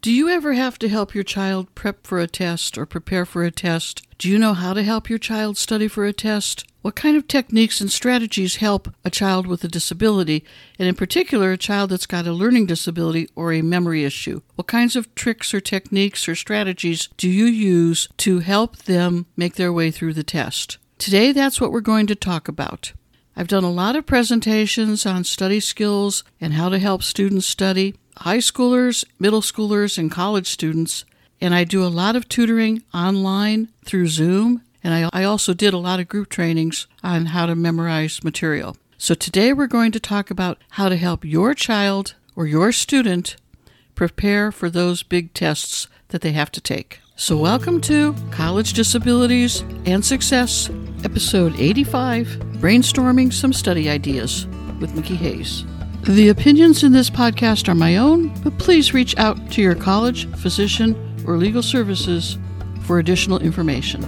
Do you ever have to help your child prep for a test or prepare for a test? Do you know how to help your child study for a test? What kind of techniques and strategies help a child with a disability, and in particular, a child that's got a learning disability or a memory issue? What kinds of tricks or techniques or strategies do you use to help them make their way through the test? Today, that's what we're going to talk about. I've done a lot of presentations on study skills and how to help students study high schoolers, middle schoolers, and college students. And I do a lot of tutoring online through Zoom. And I, I also did a lot of group trainings on how to memorize material. So today we're going to talk about how to help your child or your student prepare for those big tests that they have to take. So, welcome to College Disabilities and Success, episode 85 Brainstorming Some Study Ideas with Mickie Hayes. The opinions in this podcast are my own, but please reach out to your college, physician, or legal services for additional information.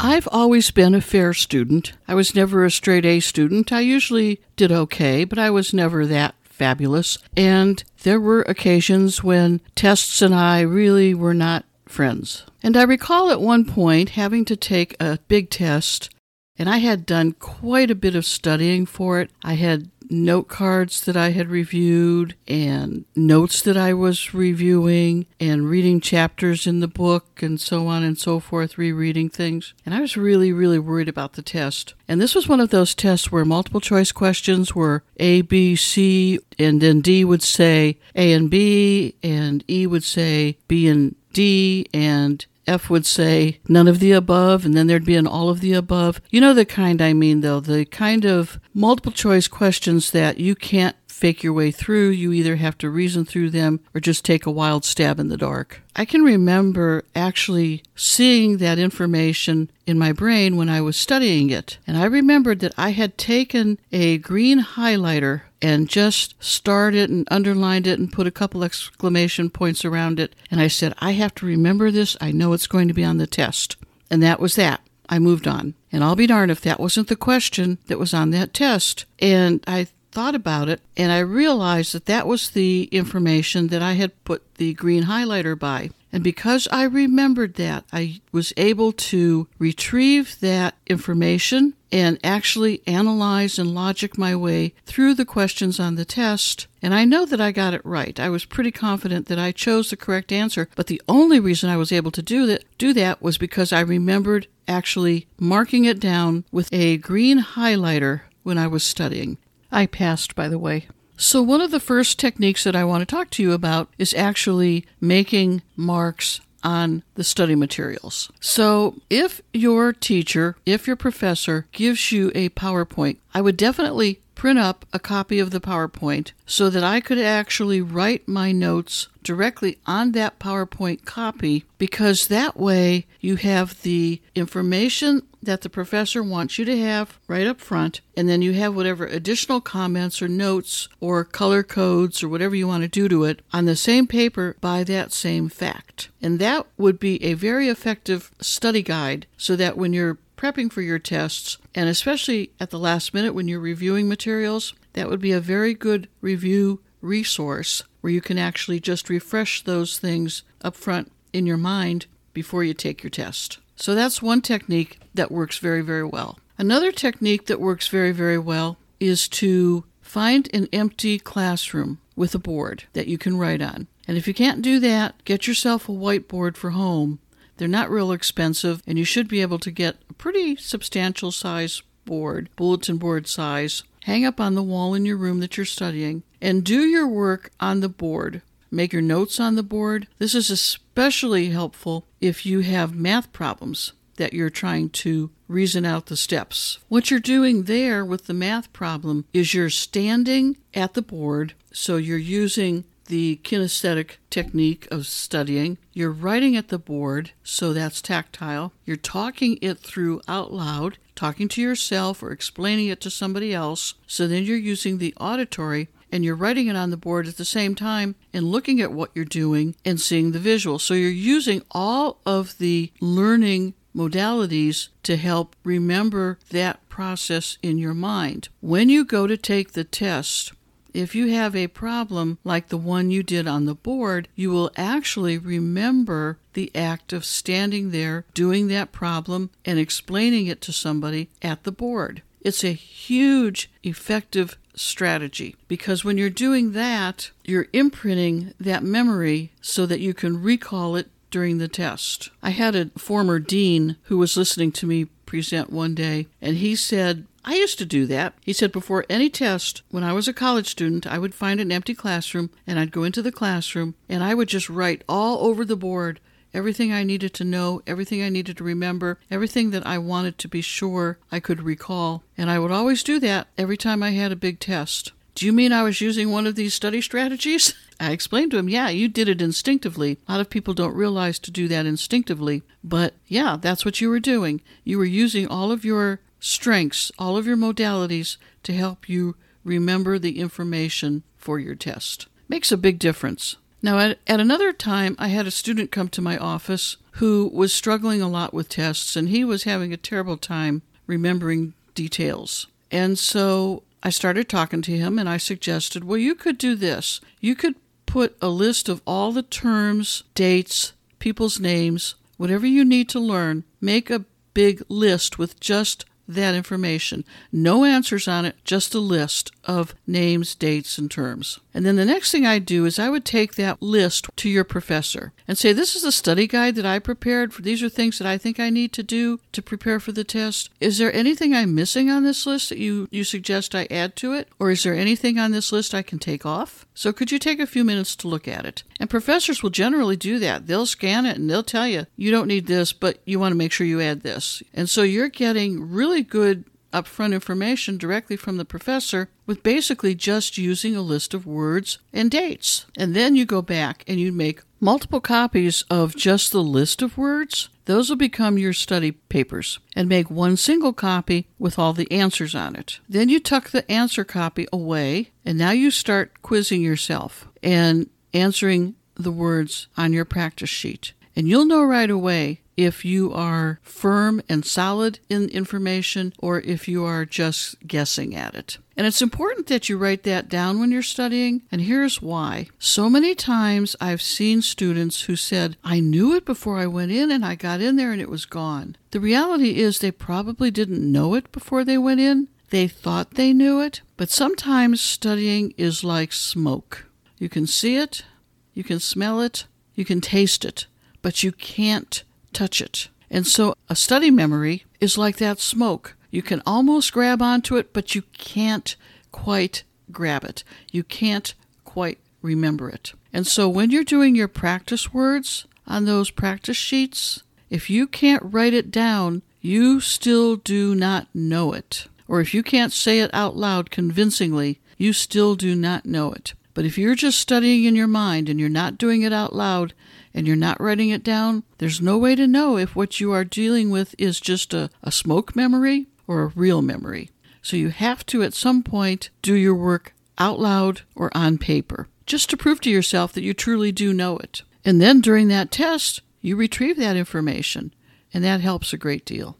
I've always been a fair student. I was never a straight A student. I usually did okay, but I was never that fabulous. And there were occasions when tests and I really were not friends. And I recall at one point having to take a big test, and I had done quite a bit of studying for it. I had note cards that I had reviewed and notes that I was reviewing and reading chapters in the book and so on and so forth, rereading things. And I was really, really worried about the test. And this was one of those tests where multiple choice questions were A, B, C, and then D would say A and B, and E would say B and D, and F would say none of the above, and then there'd be an all of the above. You know the kind I mean, though, the kind of multiple choice questions that you can't fake your way through. You either have to reason through them or just take a wild stab in the dark. I can remember actually seeing that information in my brain when I was studying it. And I remembered that I had taken a green highlighter and just starred it and underlined it and put a couple exclamation points around it. And I said, I have to remember this. I know it's going to be on the test. And that was that. I moved on. And I'll be darned if that wasn't the question that was on that test. And I thought about it and I realized that that was the information that I had put the green highlighter by. And because I remembered that, I was able to retrieve that information and actually analyze and logic my way through the questions on the test. And I know that I got it right. I was pretty confident that I chose the correct answer, but the only reason I was able to do that do that was because I remembered actually marking it down with a green highlighter when I was studying. I passed, by the way. So, one of the first techniques that I want to talk to you about is actually making marks on the study materials. So, if your teacher, if your professor gives you a PowerPoint, I would definitely print up a copy of the PowerPoint so that I could actually write my notes directly on that PowerPoint copy because that way you have the information that the professor wants you to have right up front, and then you have whatever additional comments or notes or color codes or whatever you want to do to it on the same paper by that same fact. And that would be a very effective study guide so that when you're prepping for your tests, and especially at the last minute when you're reviewing materials, that would be a very good review resource where you can actually just refresh those things up front in your mind before you take your test. So that's one technique that works very, very well. Another technique that works very, very well is to find an empty classroom with a board that you can write on. And if you can't do that, get yourself a whiteboard for home. They're not real expensive, and you should be able to get a pretty substantial size board, bulletin board size, hang up on the wall in your room that you're studying, and do your work on the board. Make your notes on the board. This is especially helpful if you have math problems that you're trying to reason out the steps. What you're doing there with the math problem is you're standing at the board, so you're using the kinesthetic technique of studying. You're writing at the board, so that's tactile. You're talking it through out loud, talking to yourself or explaining it to somebody else. So then you're using the auditory and you're writing it on the board at the same time and looking at what you're doing and seeing the visual. So you're using all of the learning modalities to help remember that process in your mind. When you go to take the test, if you have a problem like the one you did on the board, you will actually remember the act of standing there, doing that problem, and explaining it to somebody at the board. It's a huge, effective strategy because when you're doing that, you're imprinting that memory so that you can recall it during the test. I had a former dean who was listening to me present one day, and he said, I used to do that. He said, before any test, when I was a college student, I would find an empty classroom and I'd go into the classroom and I would just write all over the board everything I needed to know, everything I needed to remember, everything that I wanted to be sure I could recall. And I would always do that every time I had a big test. Do you mean I was using one of these study strategies? I explained to him, yeah, you did it instinctively. A lot of people don't realize to do that instinctively, but yeah, that's what you were doing. You were using all of your strengths, all of your modalities to help you remember the information for your test. Makes a big difference. Now, at, at another time, I had a student come to my office who was struggling a lot with tests, and he was having a terrible time remembering details. And so I started talking to him, and I suggested, well, you could do this. You could put a list of all the terms, dates, people's names, whatever you need to learn, make a big list with just that information. No answers on it, just a list of names, dates, and terms. And then the next thing I'd do is I would take that list to your professor and say, This is a study guide that I prepared. For these are things that I think I need to do to prepare for the test. Is there anything I'm missing on this list that you, you suggest I add to it? Or is there anything on this list I can take off? So could you take a few minutes to look at it? And professors will generally do that. They'll scan it and they'll tell you, you don't need this, but you want to make sure you add this. And so you're getting really good upfront information directly from the professor with basically just using a list of words and dates. And then you go back and you make multiple copies of just the list of words. Those will become your study papers and make one single copy with all the answers on it. Then you tuck the answer copy away and now you start quizzing yourself and answering the words on your practice sheet. And you'll know right away if you are firm and solid in information or if you are just guessing at it. And it's important that you write that down when you're studying, and here's why. So many times I've seen students who said, I knew it before I went in and I got in there and it was gone. The reality is they probably didn't know it before they went in. They thought they knew it, but sometimes studying is like smoke. You can see it, you can smell it, you can taste it, but you can't touch it. And so a study memory is like that smoke. You can almost grab onto it, but you can't quite grab it. You can't quite remember it. And so when you're doing your practice words on those practice sheets, if you can't write it down, you still do not know it. Or if you can't say it out loud convincingly, you still do not know it. But if you're just studying in your mind and you're not doing it out loud, and you're not writing it down, there's no way to know if what you are dealing with is just a, a smoke memory or a real memory. So you have to, at some point, do your work out loud or on paper, just to prove to yourself that you truly do know it. And then during that test, you retrieve that information, and that helps a great deal.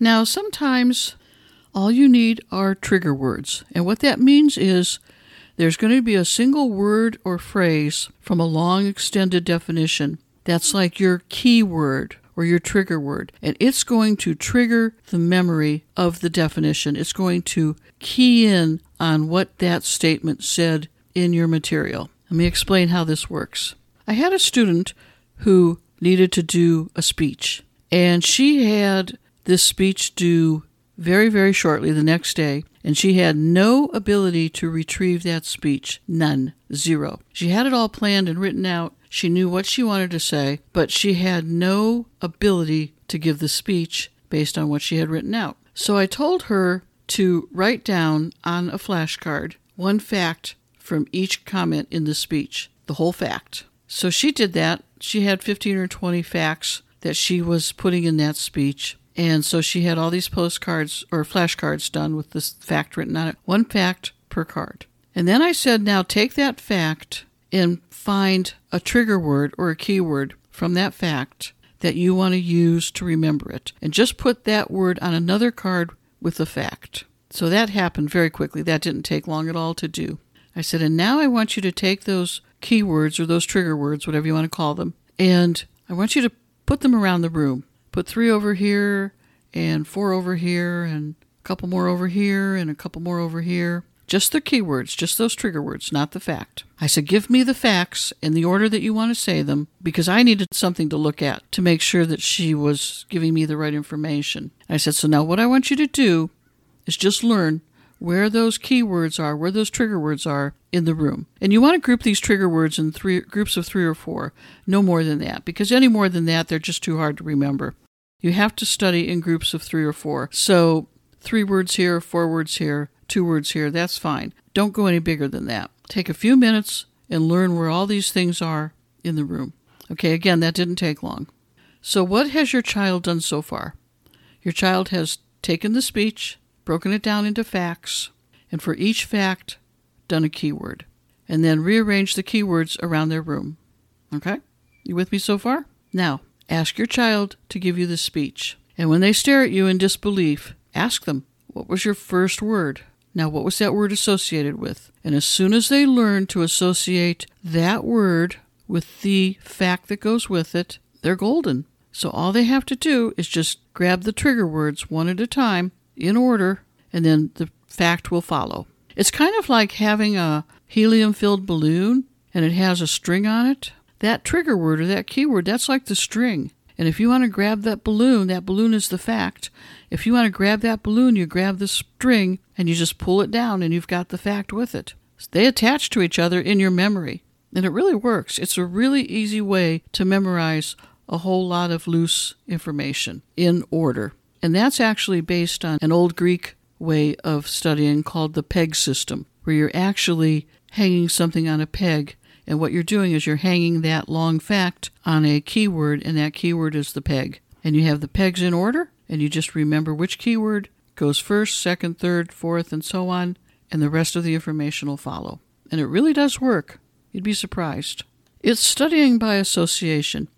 Now, sometimes all you need are trigger words, and what that means is there's going to be a single word or phrase from a long extended definition that's like your keyword or your trigger word, and it's going to trigger the memory of the definition. It's going to key in on what that statement said in your material. Let me explain how this works. I had a student who needed to do a speech, and she had this speech due very, very shortly the next day, and she had no ability to retrieve that speech. None. Zero. She had it all planned and written out. She knew what she wanted to say, but she had no ability to give the speech based on what she had written out. So I told her to write down on a flashcard one fact from each comment in the speech, the whole fact. So she did that. She had 15 or 20 facts that she was putting in that speech. And so she had all these postcards or flashcards done with this fact written on it, one fact per card. And then I said, now take that fact and find a trigger word or a keyword from that fact that you want to use to remember it. And just put that word on another card with the fact. So that happened very quickly. That didn't take long at all to do. I said, and now I want you to take those keywords or those trigger words, whatever you want to call them, and I want you to put them around the room. Put three over here, and four over here, and a couple more over here, and a couple more over here. Just the keywords, just those trigger words, not the fact. I said, give me the facts in the order that you want to say them because I needed something to look at to make sure that she was giving me the right information. I said, so now what I want you to do is just learn where those keywords are, where those trigger words are in the room. And you want to group these trigger words in three groups of three or four, no more than that, because any more than that, they're just too hard to remember. You have to study in groups of three or four. So, three words here, four words here, two words here, that's fine. Don't go any bigger than that. Take a few minutes and learn where all these things are in the room. Okay, again, that didn't take long. So, what has your child done so far? Your child has taken the speech, broken it down into facts, and for each fact, done a keyword, and then rearranged the keywords around their room. Okay? You with me so far? Now, ask your child to give you the speech. And when they stare at you in disbelief, ask them, what was your first word? Now, what was that word associated with? And as soon as they learn to associate that word with the fact that goes with it, they're golden. So all they have to do is just grab the trigger words one at a time in order, and then the fact will follow. It's kind of like having a helium filled balloon and it has a string on it. That trigger word or that keyword, that's like the string. And if you want to grab that balloon, that balloon is the fact. If you want to grab that balloon, you grab the string and you just pull it down and you've got the fact with it. They attach to each other in your memory. And it really works. It's a really easy way to memorize a whole lot of loose information in order. And that's actually based on an old Greek way of studying called the peg system, where you're actually hanging something on a peg and what you're doing is you're hanging that long fact on a keyword, and that keyword is the peg. And you have the pegs in order, and you just remember which keyword goes first, second, third, fourth, and so on, and the rest of the information will follow. And it really does work. You'd be surprised. It's studying by association.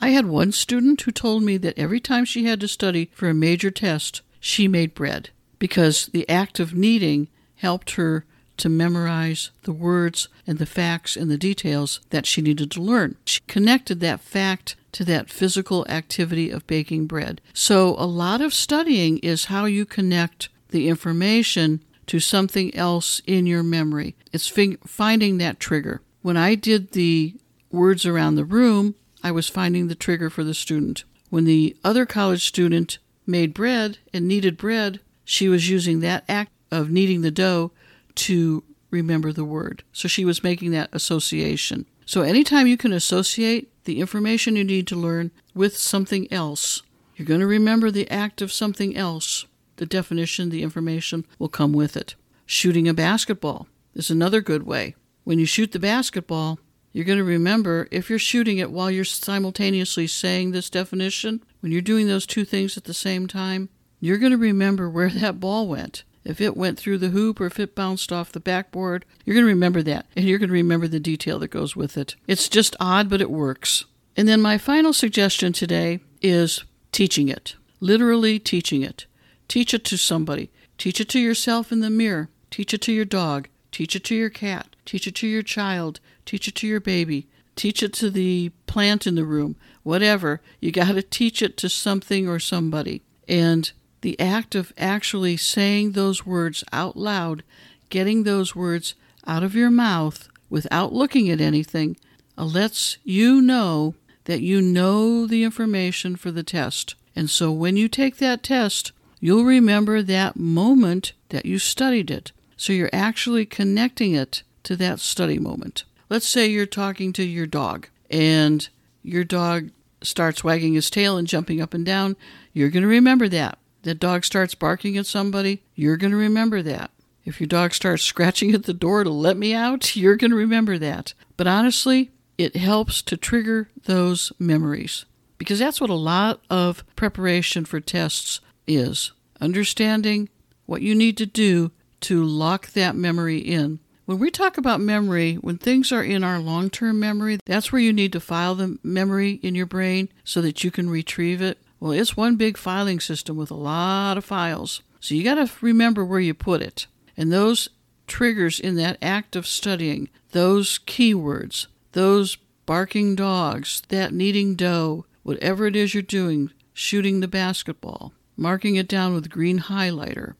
I had one student who told me that every time she had to study for a major test, she made bread because the act of kneading helped her to memorize the words and the facts and the details that she needed to learn. She connected that fact to that physical activity of baking bread. So, a lot of studying is how you connect the information to something else in your memory. It's finding that trigger. When I did the words around the room, I was finding the trigger for the student. When the other college student made bread and kneaded bread, she was using that act of kneading the dough to remember the word. So she was making that association. So anytime you can associate the information you need to learn with something else, you're going to remember the act of something else. The definition, the information will come with it. Shooting a basketball is another good way. When you shoot the basketball, you're going to remember if you're shooting it while you're simultaneously saying this definition, when you're doing those two things at the same time, you're going to remember where that ball went. If it went through the hoop or if it bounced off the backboard, you're going to remember that and you're going to remember the detail that goes with it. It's just odd, but it works. And then my final suggestion today is teaching it. Literally teaching it. Teach it to somebody. Teach it to yourself in the mirror. Teach it to your dog. Teach it to your cat. Teach it to your child. Teach it to your baby. Teach it to the plant in the room. Whatever. You got to teach it to something or somebody. And the act of actually saying those words out loud, getting those words out of your mouth without looking at anything, uh, lets you know that you know the information for the test. And so when you take that test, you'll remember that moment that you studied it. So you're actually connecting it to that study moment. Let's say you're talking to your dog and your dog starts wagging his tail and jumping up and down. You're going to remember that that dog starts barking at somebody, you're going to remember that. If your dog starts scratching at the door to let me out, you're going to remember that. But honestly, it helps to trigger those memories because that's what a lot of preparation for tests is understanding what you need to do to lock that memory in. When we talk about memory, when things are in our long term memory, that's where you need to file the memory in your brain so that you can retrieve it. Well, it's one big filing system with a lot of files. So you got to remember where you put it. And those triggers in that act of studying, those keywords, those barking dogs, that kneading dough, whatever it is you're doing, shooting the basketball, marking it down with green highlighter,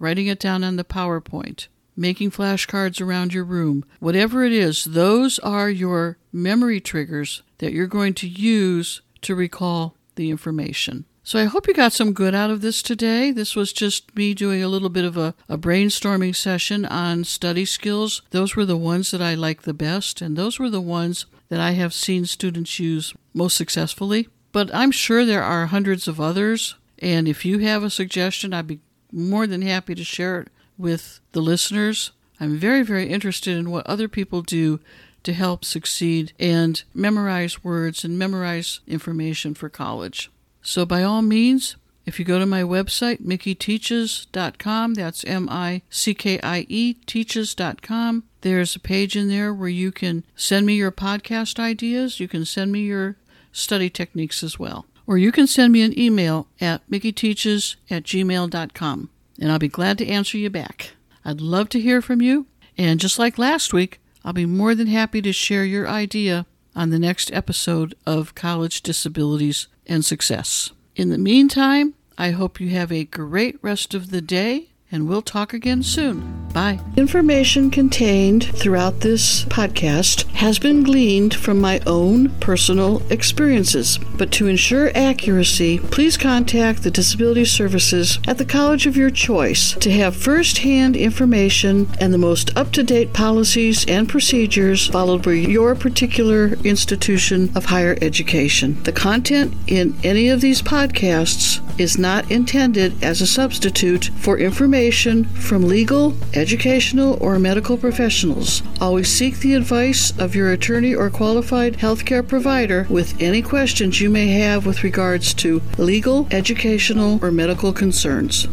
writing it down on the PowerPoint, making flashcards around your room, whatever it is, those are your memory triggers that you're going to use to recall the information. So I hope you got some good out of this today. This was just me doing a little bit of a, a, brainstorming session on study skills. Those were the ones that I like the best, and those were the ones that I have seen students use most successfully. But I'm sure there are hundreds of others, and if you have a suggestion, I'd be more than happy to share it with the listeners. I'm very, very interested in what other people do to help succeed and memorize words and memorize information for college. So, by all means, if you go to my website, mickieteaches.com, that's M I C K I E, teaches.com, there's a page in there where you can send me your podcast ideas. You can send me your study techniques as well. Or you can send me an email at mickieteaches at gmail.com, and I'll be glad to answer you back. I'd love to hear from you, and just like last week, I'll be more than happy to share your idea on the next episode of College Disabilities and Success. In the meantime, I hope you have a great rest of the day and we'll talk again soon. Bye. Information contained throughout this podcast has been gleaned from my own personal experiences, but to ensure accuracy, please contact the Disability Services at the college of your choice to have first hand information and the most up to date policies and procedures followed by your particular institution of higher education. The content in any of these podcasts is not intended as a substitute for information from legal, educational, or medical professionals. Always seek the advice of your attorney or qualified healthcare provider with any questions you may have with regards to legal, educational, or medical concerns.